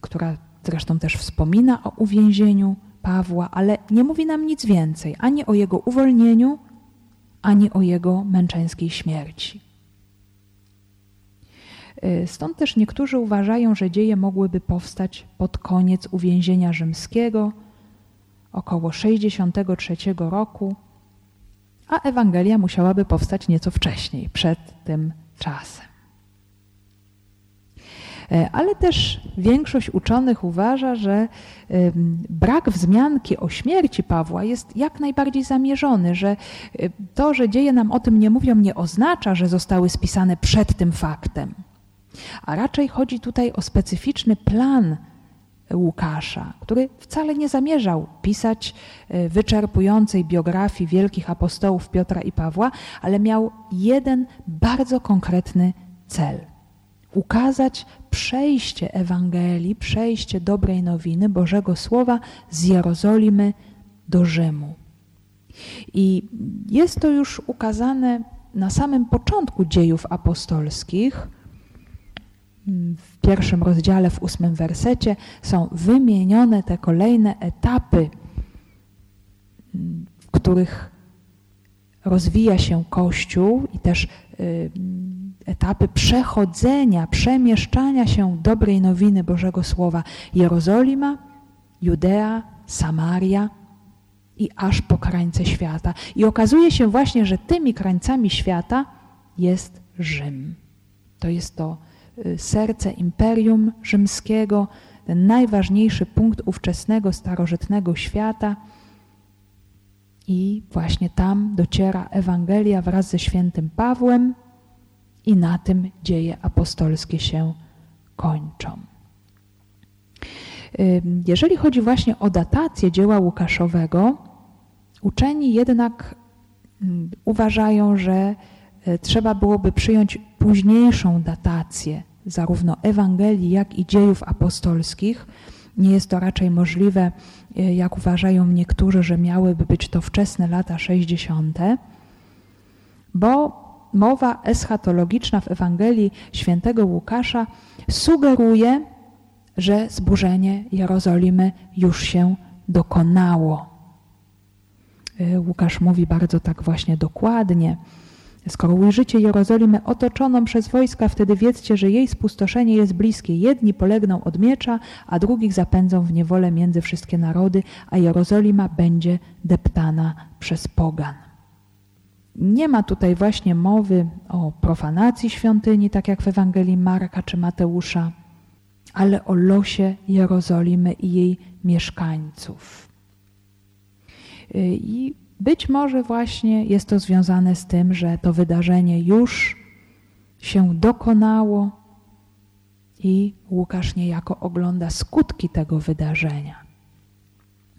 która zresztą też wspomina o uwięzieniu Pawła, ale nie mówi nam nic więcej ani o jego uwolnieniu, ani o jego męczeńskiej śmierci. Y, stąd też niektórzy uważają, że dzieje mogłyby powstać pod koniec uwięzienia rzymskiego, około 63 roku, a Ewangelia musiałaby powstać nieco wcześniej, przed tym czasem. Y, ale też większość uczonych uważa, że brak wzmianki o śmierci Pawła jest jak najbardziej zamierzony, że y, to, że dzieje nam o tym nie mówią, nie oznacza, że zostały spisane przed tym faktem. A raczej chodzi tutaj o specyficzny plan Łukasza, który wcale nie zamierzał pisać e, wyczerpującej biografii wielkich apostołów Piotra i Pawła, ale miał jeden bardzo konkretny cel. Ukazać przejście Ewangelii, przejście dobrej nowiny Bożego Słowa z Jerozolimy do Rzymu. I jest to już ukazane na samym początku dziejów apostolskich w pierwszym rozdziale, w ósmym wersecie są wymienione te kolejne etapy, w których rozwija się Kościół i też y, etapy przechodzenia, przemieszczania się dobrej nowiny Bożego Słowa Jerozolima, Judea, Samaria i aż po krańce świata. I okazuje się właśnie, że tymi krańcami świata jest Rzym. To jest to serce imperium rzymskiego, ten najważniejszy punkt ówczesnego, starożytnego świata. I właśnie tam dociera Ewangelia wraz ze świętym Pawłem, i na tym dzieje apostolskie się kończą. Y, jeżeli chodzi właśnie o datację dzieła Łukaszowego, uczeni jednak mm, uważają, że y, trzeba byłoby przyjąć późniejszą datację zarówno Ewangelii, jak i dziejów apostolskich. Nie jest to raczej możliwe, e, jak uważają niektórzy, że miałyby być to wczesne lata 60., bo mowa eschatologiczna w Ewangelii świętego Łukasza sugeruje, że zburzenie Jerozolimy już się dokonało. E, Łukasz mówi bardzo tak właśnie dokładnie. Skoro ujrzycie Jerozolimę otoczoną przez wojska, wtedy wiedzcie, że jej spustoszenie jest bliskie. Jedni polegną od miecza, a drugich zapędzą w niewolę między wszystkie narody, a Jerozolima będzie deptana przez pogan. Nie ma tutaj właśnie mowy o profanacji świątyni, tak jak w Ewangelii Marka czy Mateusza, ale o losie Jerozolimy i jej mieszkańców. I być może właśnie jest to związane z tym, że to wydarzenie już się dokonało i Łukasz niejako ogląda skutki tego wydarzenia.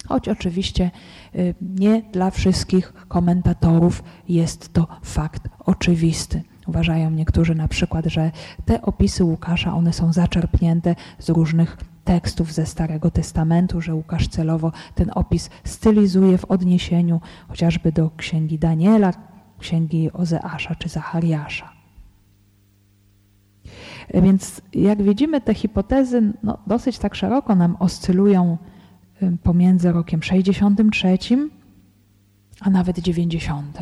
Choć oczywiście y, nie dla wszystkich komentatorów jest to fakt oczywisty. Uważają niektórzy na przykład, że te opisy Łukasza, one są zaczerpnięte z różnych tekstów ze Starego Testamentu, że Łukasz celowo ten opis stylizuje w odniesieniu chociażby do księgi Daniela, księgi Ozeasza czy Zachariasza. Więc jak widzimy, te hipotezy no, dosyć tak szeroko nam oscylują pomiędzy rokiem 63 a nawet 90.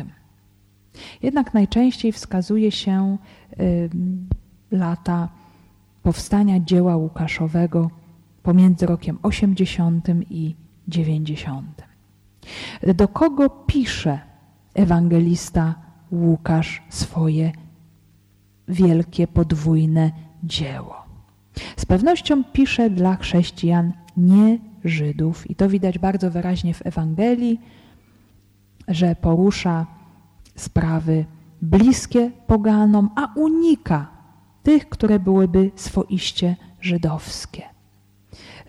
Jednak najczęściej wskazuje się lata powstania dzieła Łukaszowego pomiędzy rokiem 80 i 90. Do kogo pisze ewangelista Łukasz swoje wielkie podwójne dzieło? Z pewnością pisze dla chrześcijan, nie Żydów. I to widać bardzo wyraźnie w Ewangelii, że porusza sprawy bliskie poganom, a unika tych, które byłyby swoiście żydowskie.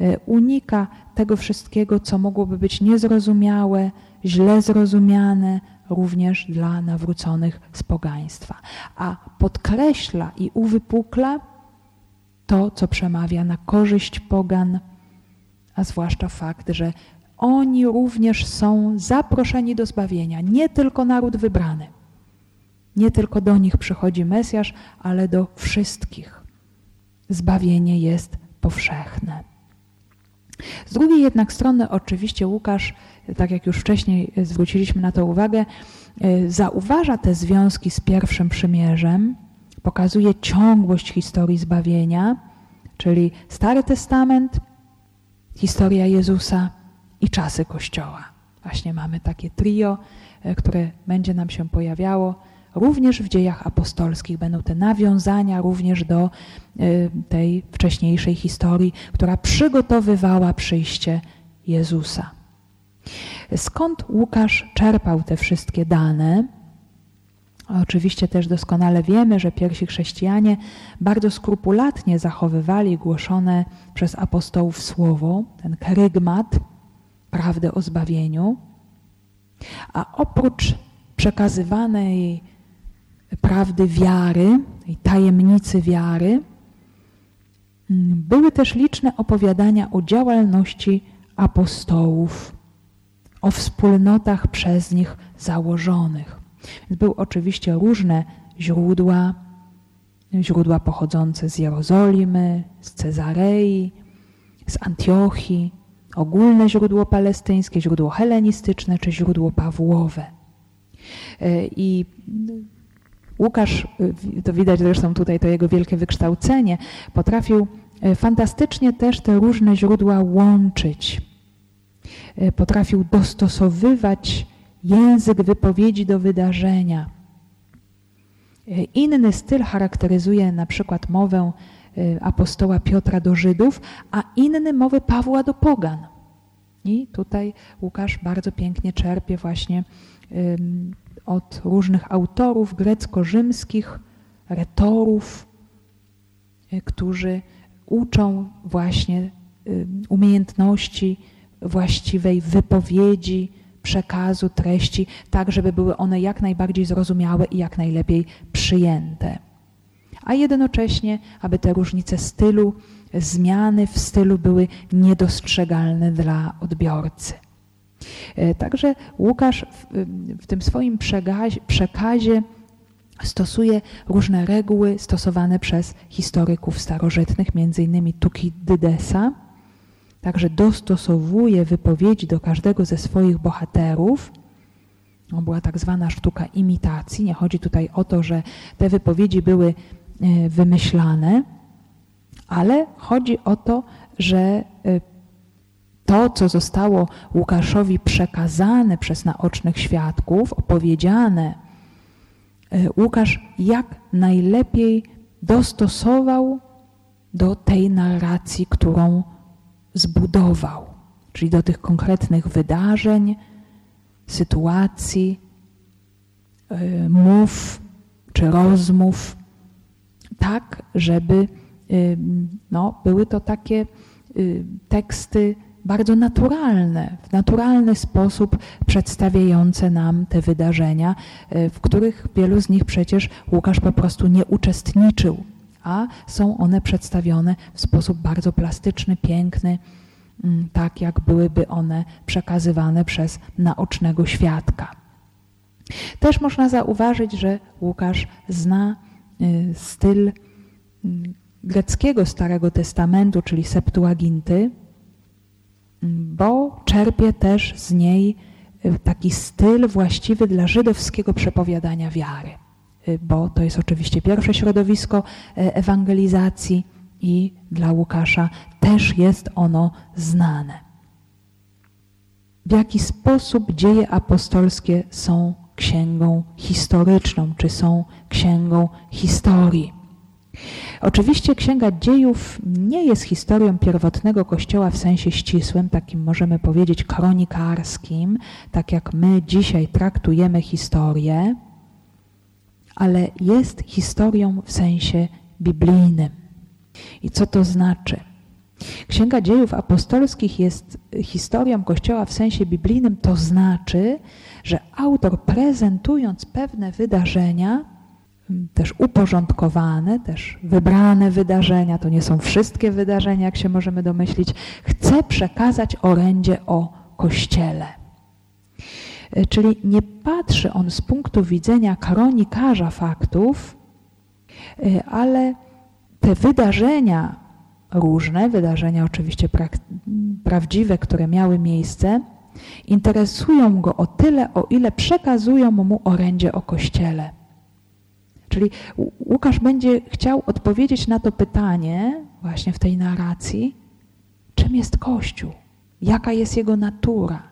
E, unika tego wszystkiego, co mogłoby być niezrozumiałe, źle zrozumiane również dla nawróconych z pogaństwa, a podkreśla i uwypukla to, co przemawia na korzyść pogan, a zwłaszcza fakt, że oni również są zaproszeni do zbawienia, nie tylko naród wybrany. Nie tylko do nich przychodzi Mesjasz, ale do wszystkich. Zbawienie jest powszechne. Z drugiej jednak strony, oczywiście, Łukasz, tak jak już wcześniej zwróciliśmy na to uwagę, e, zauważa te związki z pierwszym przymierzem, pokazuje ciągłość historii zbawienia, czyli Stary Testament, historia Jezusa i czasy Kościoła. Właśnie mamy takie trio, e, które będzie nam się pojawiało. Również w dziejach apostolskich będą te nawiązania również do e, tej wcześniejszej historii, która przygotowywała przyjście Jezusa. Skąd Łukasz czerpał te wszystkie dane? Oczywiście też doskonale wiemy, że pierwsi chrześcijanie bardzo skrupulatnie zachowywali głoszone przez apostołów słowo, ten kerygmat, prawdę o zbawieniu, a oprócz przekazywanej prawdy wiary i tajemnicy wiary, mm, były też liczne opowiadania o działalności apostołów, o wspólnotach przez nich założonych. Były oczywiście różne źródła, źródła pochodzące z Jerozolimy, z Cezarei, z Antiochii, ogólne źródło palestyńskie, źródło helenistyczne czy źródło Pawłowe. E, I Łukasz, e, to widać zresztą tutaj to jego wielkie wykształcenie, potrafił e, fantastycznie też te różne źródła łączyć. Potrafił dostosowywać język wypowiedzi do wydarzenia. Inny styl charakteryzuje na przykład mowę y, apostoła Piotra do Żydów, a inny mowy Pawła do pogan. I tutaj Łukasz bardzo pięknie czerpie właśnie od różnych autorów grecko-rzymskich, retorów, y, którzy uczą właśnie umiejętności właściwej wypowiedzi, przekazu, treści, tak żeby były one jak najbardziej zrozumiałe i jak najlepiej przyjęte. A jednocześnie, aby te różnice stylu, zmiany w stylu były niedostrzegalne dla odbiorcy. E, także Łukasz w, w tym swoim przekazie, stosuje różne reguły stosowane przez historyków starożytnych, innymi Tukidydesa, Także dostosowuje wypowiedzi do każdego ze swoich bohaterów. To była tak zwana sztuka imitacji. Nie chodzi tutaj o to, że te wypowiedzi były e, wymyślane, ale chodzi o to, że e, to, co zostało Łukaszowi przekazane przez naocznych świadków, opowiedziane Łukasz jak najlepiej dostosował do tej narracji, którą zbudował, czyli do tych konkretnych wydarzeń, sytuacji, y, mów czy rozmów, tak, żeby y, no, były to takie y, teksty bardzo naturalne, w naturalny sposób przedstawiające nam te wydarzenia, w których wielu z nich przecież Łukasz po prostu nie uczestniczył, a są one przedstawione w sposób bardzo plastyczny, piękny, mm, tak jak byłyby one przekazywane przez naocznego świadka. Też można zauważyć, że Łukasz zna y, styl mm, greckiego Starego Testamentu, czyli Septuaginty, bo czerpie też z niej y, taki styl właściwy dla żydowskiego przepowiadania wiary. Y, bo to jest oczywiście pierwsze środowisko e, ewangelizacji i dla Łukasza też jest ono znane. W jaki sposób dzieje apostolskie są księgą historyczną, czy są księgą historii? Oczywiście Księga Dziejów nie jest historią pierwotnego Kościoła w sensie ścisłym, takim możemy powiedzieć kronikarskim, tak jak my dzisiaj traktujemy historię ale jest historią w sensie biblijnym. I co to znaczy? Księga Dziejów Apostolskich jest historią Kościoła w sensie biblijnym, to znaczy, że autor prezentując pewne wydarzenia, też uporządkowane, też wybrane wydarzenia, to nie są wszystkie wydarzenia, jak się możemy domyślić, chce przekazać orędzie o Kościele. E, czyli nie patrzy on z punktu widzenia kronikarza faktów, e, ale te wydarzenia różne, wydarzenia oczywiście pra prawdziwe, które miały miejsce, interesują go o tyle, o ile przekazują mu orędzie o Kościele. Czyli Łukasz będzie chciał odpowiedzieć na to pytanie właśnie w tej narracji, czym jest Kościół, jaka jest jego natura,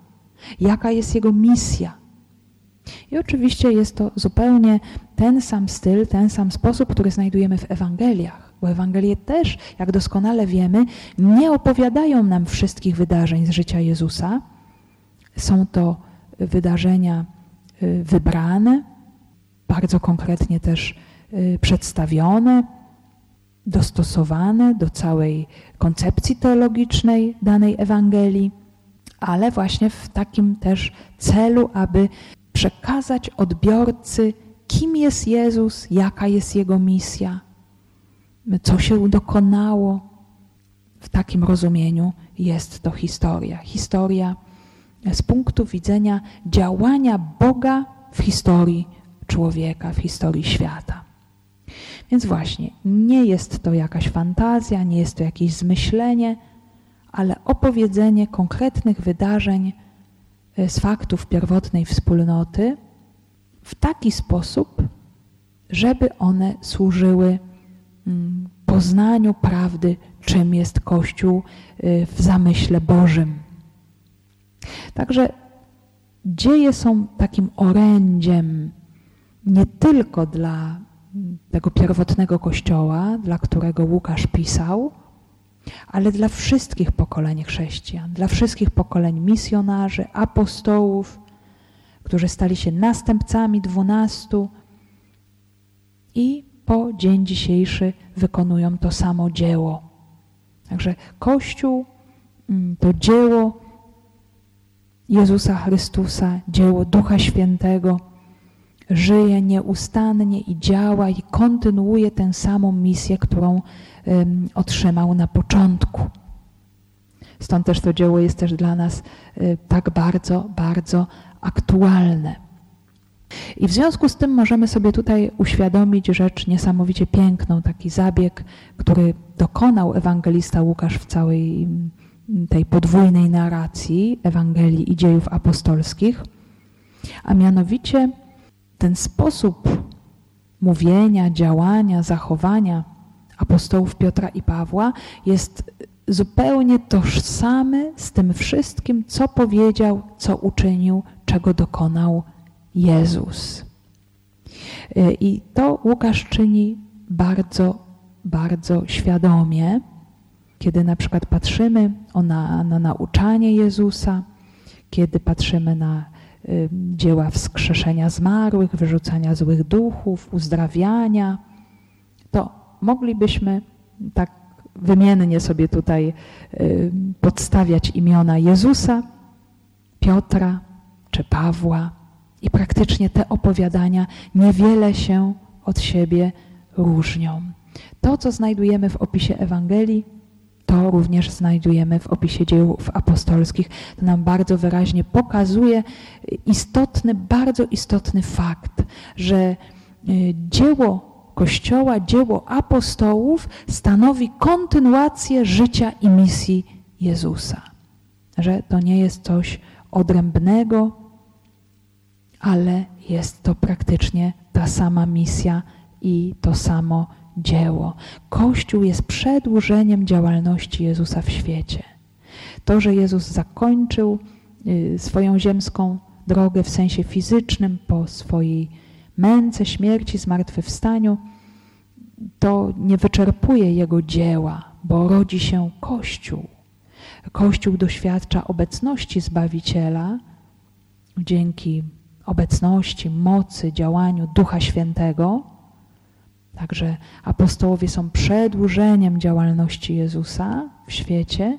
jaka jest jego misja. I oczywiście jest to zupełnie ten sam styl, ten sam sposób, który znajdujemy w Ewangeliach. Bo Ewangelie też, jak doskonale wiemy, nie opowiadają nam wszystkich wydarzeń z życia Jezusa. Są to wydarzenia y, wybrane, bardzo konkretnie też y, przedstawione, dostosowane do całej koncepcji teologicznej danej Ewangelii ale właśnie w takim też celu, aby przekazać odbiorcy, kim jest Jezus, jaka jest Jego misja, co się dokonało. W takim rozumieniu jest to historia. Historia z punktu widzenia działania Boga w historii człowieka, w historii świata. Więc właśnie, nie jest to jakaś fantazja, nie jest to jakieś zmyślenie, ale opowiedzenie konkretnych wydarzeń e, z faktów pierwotnej wspólnoty w taki sposób, żeby one służyły mm, poznaniu prawdy, czym jest Kościół e, w zamyśle Bożym. Także dzieje są takim orędziem nie tylko dla tego pierwotnego Kościoła, dla którego Łukasz pisał, ale dla wszystkich pokoleń chrześcijan, dla wszystkich pokoleń misjonarzy, apostołów, którzy stali się następcami dwunastu i po dzień dzisiejszy wykonują to samo dzieło. Także Kościół mm, to dzieło Jezusa Chrystusa, dzieło Ducha Świętego, żyje nieustannie i działa i kontynuuje tę samą misję, którą otrzymał na początku. Stąd też to dzieło jest też dla nas y, tak bardzo, bardzo aktualne. I w związku z tym możemy sobie tutaj uświadomić rzecz niesamowicie piękną, taki zabieg, który dokonał ewangelista Łukasz w całej tej podwójnej narracji Ewangelii i dziejów apostolskich, a mianowicie ten sposób mówienia, działania, zachowania apostołów Piotra i Pawła jest zupełnie tożsamy z tym wszystkim, co powiedział, co uczynił, czego dokonał Jezus. Y, I to Łukasz czyni bardzo, bardzo świadomie, kiedy na przykład patrzymy na, na nauczanie Jezusa, kiedy patrzymy na dzieła wskrzeszenia zmarłych, wyrzucania złych duchów, uzdrawiania, to moglibyśmy tak wymiennie sobie tutaj y, podstawiać imiona Jezusa, Piotra czy Pawła i praktycznie te opowiadania niewiele się od siebie różnią. To, co znajdujemy w opisie Ewangelii, to również znajdujemy w opisie dzieł apostolskich. To nam bardzo wyraźnie pokazuje istotny, bardzo istotny fakt, że y, dzieło Kościoła, dzieło apostołów stanowi kontynuację życia i misji Jezusa. Że to nie jest coś odrębnego, ale jest to praktycznie ta sama misja i to samo dzieło. Kościół jest przedłużeniem działalności Jezusa w świecie. To, że Jezus zakończył y, swoją ziemską drogę w sensie fizycznym po swojej męce, śmierci, zmartwychwstaniu, to nie wyczerpuje Jego dzieła, bo rodzi się Kościół. Kościół doświadcza obecności Zbawiciela dzięki obecności, mocy, działaniu Ducha Świętego. Także apostołowie są przedłużeniem działalności Jezusa w świecie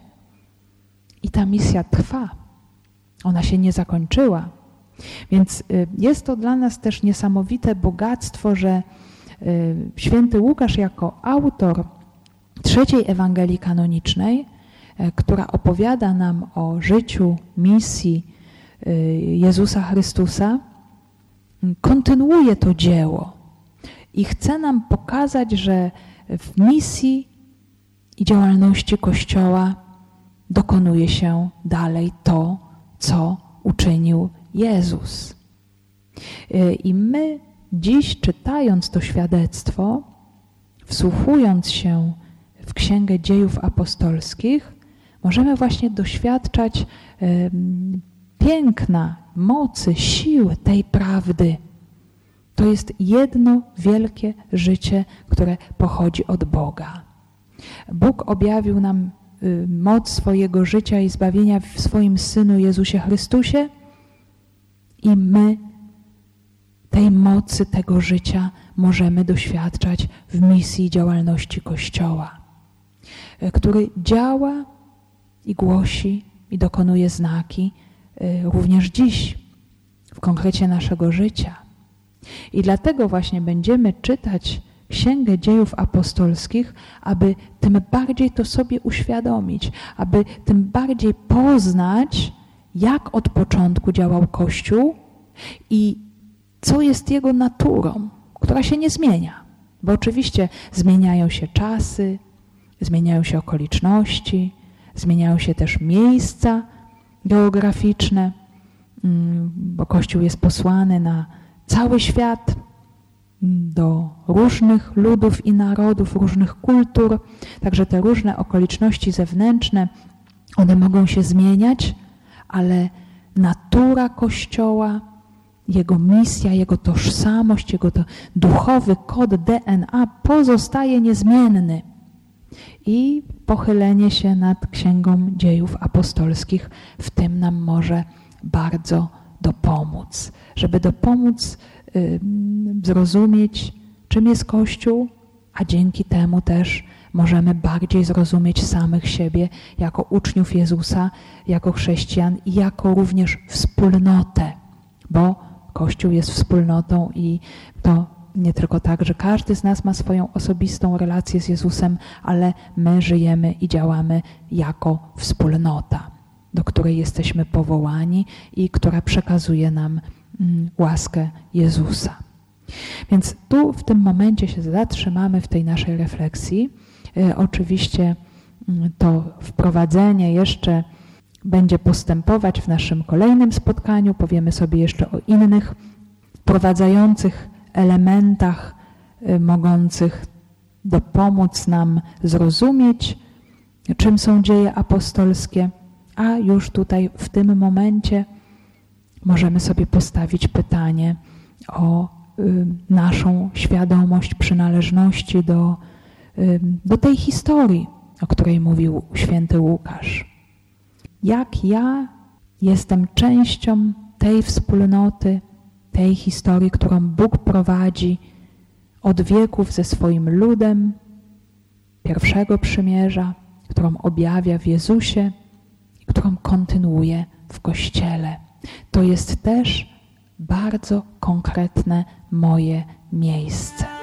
i ta misja trwa. Ona się nie zakończyła. Więc y, jest to dla nas też niesamowite bogactwo, że y, święty Łukasz jako autor trzeciej Ewangelii kanonicznej, y, która opowiada nam o życiu, misji Jezusa Chrystusa, kontynuuje to dzieło i chce nam pokazać, że w misji i działalności Kościoła dokonuje się dalej to, co uczynił Jezus. Y, I my dziś, czytając to świadectwo, wsłuchując się w Księgę Dziejów Apostolskich, możemy właśnie doświadczać piękna, mocy, siły tej prawdy. To jest jedno wielkie życie, które pochodzi od Boga. Bóg objawił nam y, moc swojego życia i zbawienia w swoim Synu Jezusie Chrystusie i my tej mocy, tego życia możemy doświadczać w misji działalności Kościoła, e, który działa i głosi i dokonuje znaki e, również dziś, w konkrecie naszego życia. I dlatego właśnie będziemy czytać Księgę Dziejów Apostolskich, aby tym bardziej to sobie uświadomić, aby tym bardziej poznać, jak od początku działał Kościół i co jest jego naturą, która się nie zmienia. Bo oczywiście zmieniają się czasy, zmieniają się okoliczności, zmieniają się też miejsca geograficzne, mm, bo Kościół jest posłany na cały świat, mm, do różnych ludów i narodów, różnych kultur. Także te różne okoliczności zewnętrzne, one mogą się zmieniać, ale natura Kościoła, jego misja, jego tożsamość, jego to duchowy kod DNA pozostaje niezmienny. I pochylenie się nad Księgą Dziejów Apostolskich w tym nam może bardzo dopomóc, żeby dopomóc zrozumieć, czym jest Kościół, a dzięki temu też możemy bardziej zrozumieć samych siebie jako uczniów Jezusa, jako chrześcijan i jako również wspólnotę, bo Kościół jest wspólnotą i to nie tylko tak, że każdy z nas ma swoją osobistą relację z Jezusem, ale my żyjemy i działamy jako wspólnota, do której jesteśmy powołani i która przekazuje nam mm, łaskę Jezusa. Więc tu w tym momencie się zatrzymamy w tej naszej refleksji E, oczywiście mm, to wprowadzenie jeszcze będzie postępować w naszym kolejnym spotkaniu. Powiemy sobie jeszcze o innych wprowadzających elementach e, mogących dopomóc nam zrozumieć, czym są dzieje apostolskie, a już tutaj w tym momencie możemy sobie postawić pytanie o y, naszą świadomość przynależności do, y, do tej historii, o której mówił święty Łukasz. Jak ja jestem częścią tej wspólnoty, tej historii, którą Bóg prowadzi od wieków ze swoim ludem, pierwszego przymierza, którą objawia w Jezusie którą kontynuuje w Kościele. To jest też bardzo konkretne moje miejsce.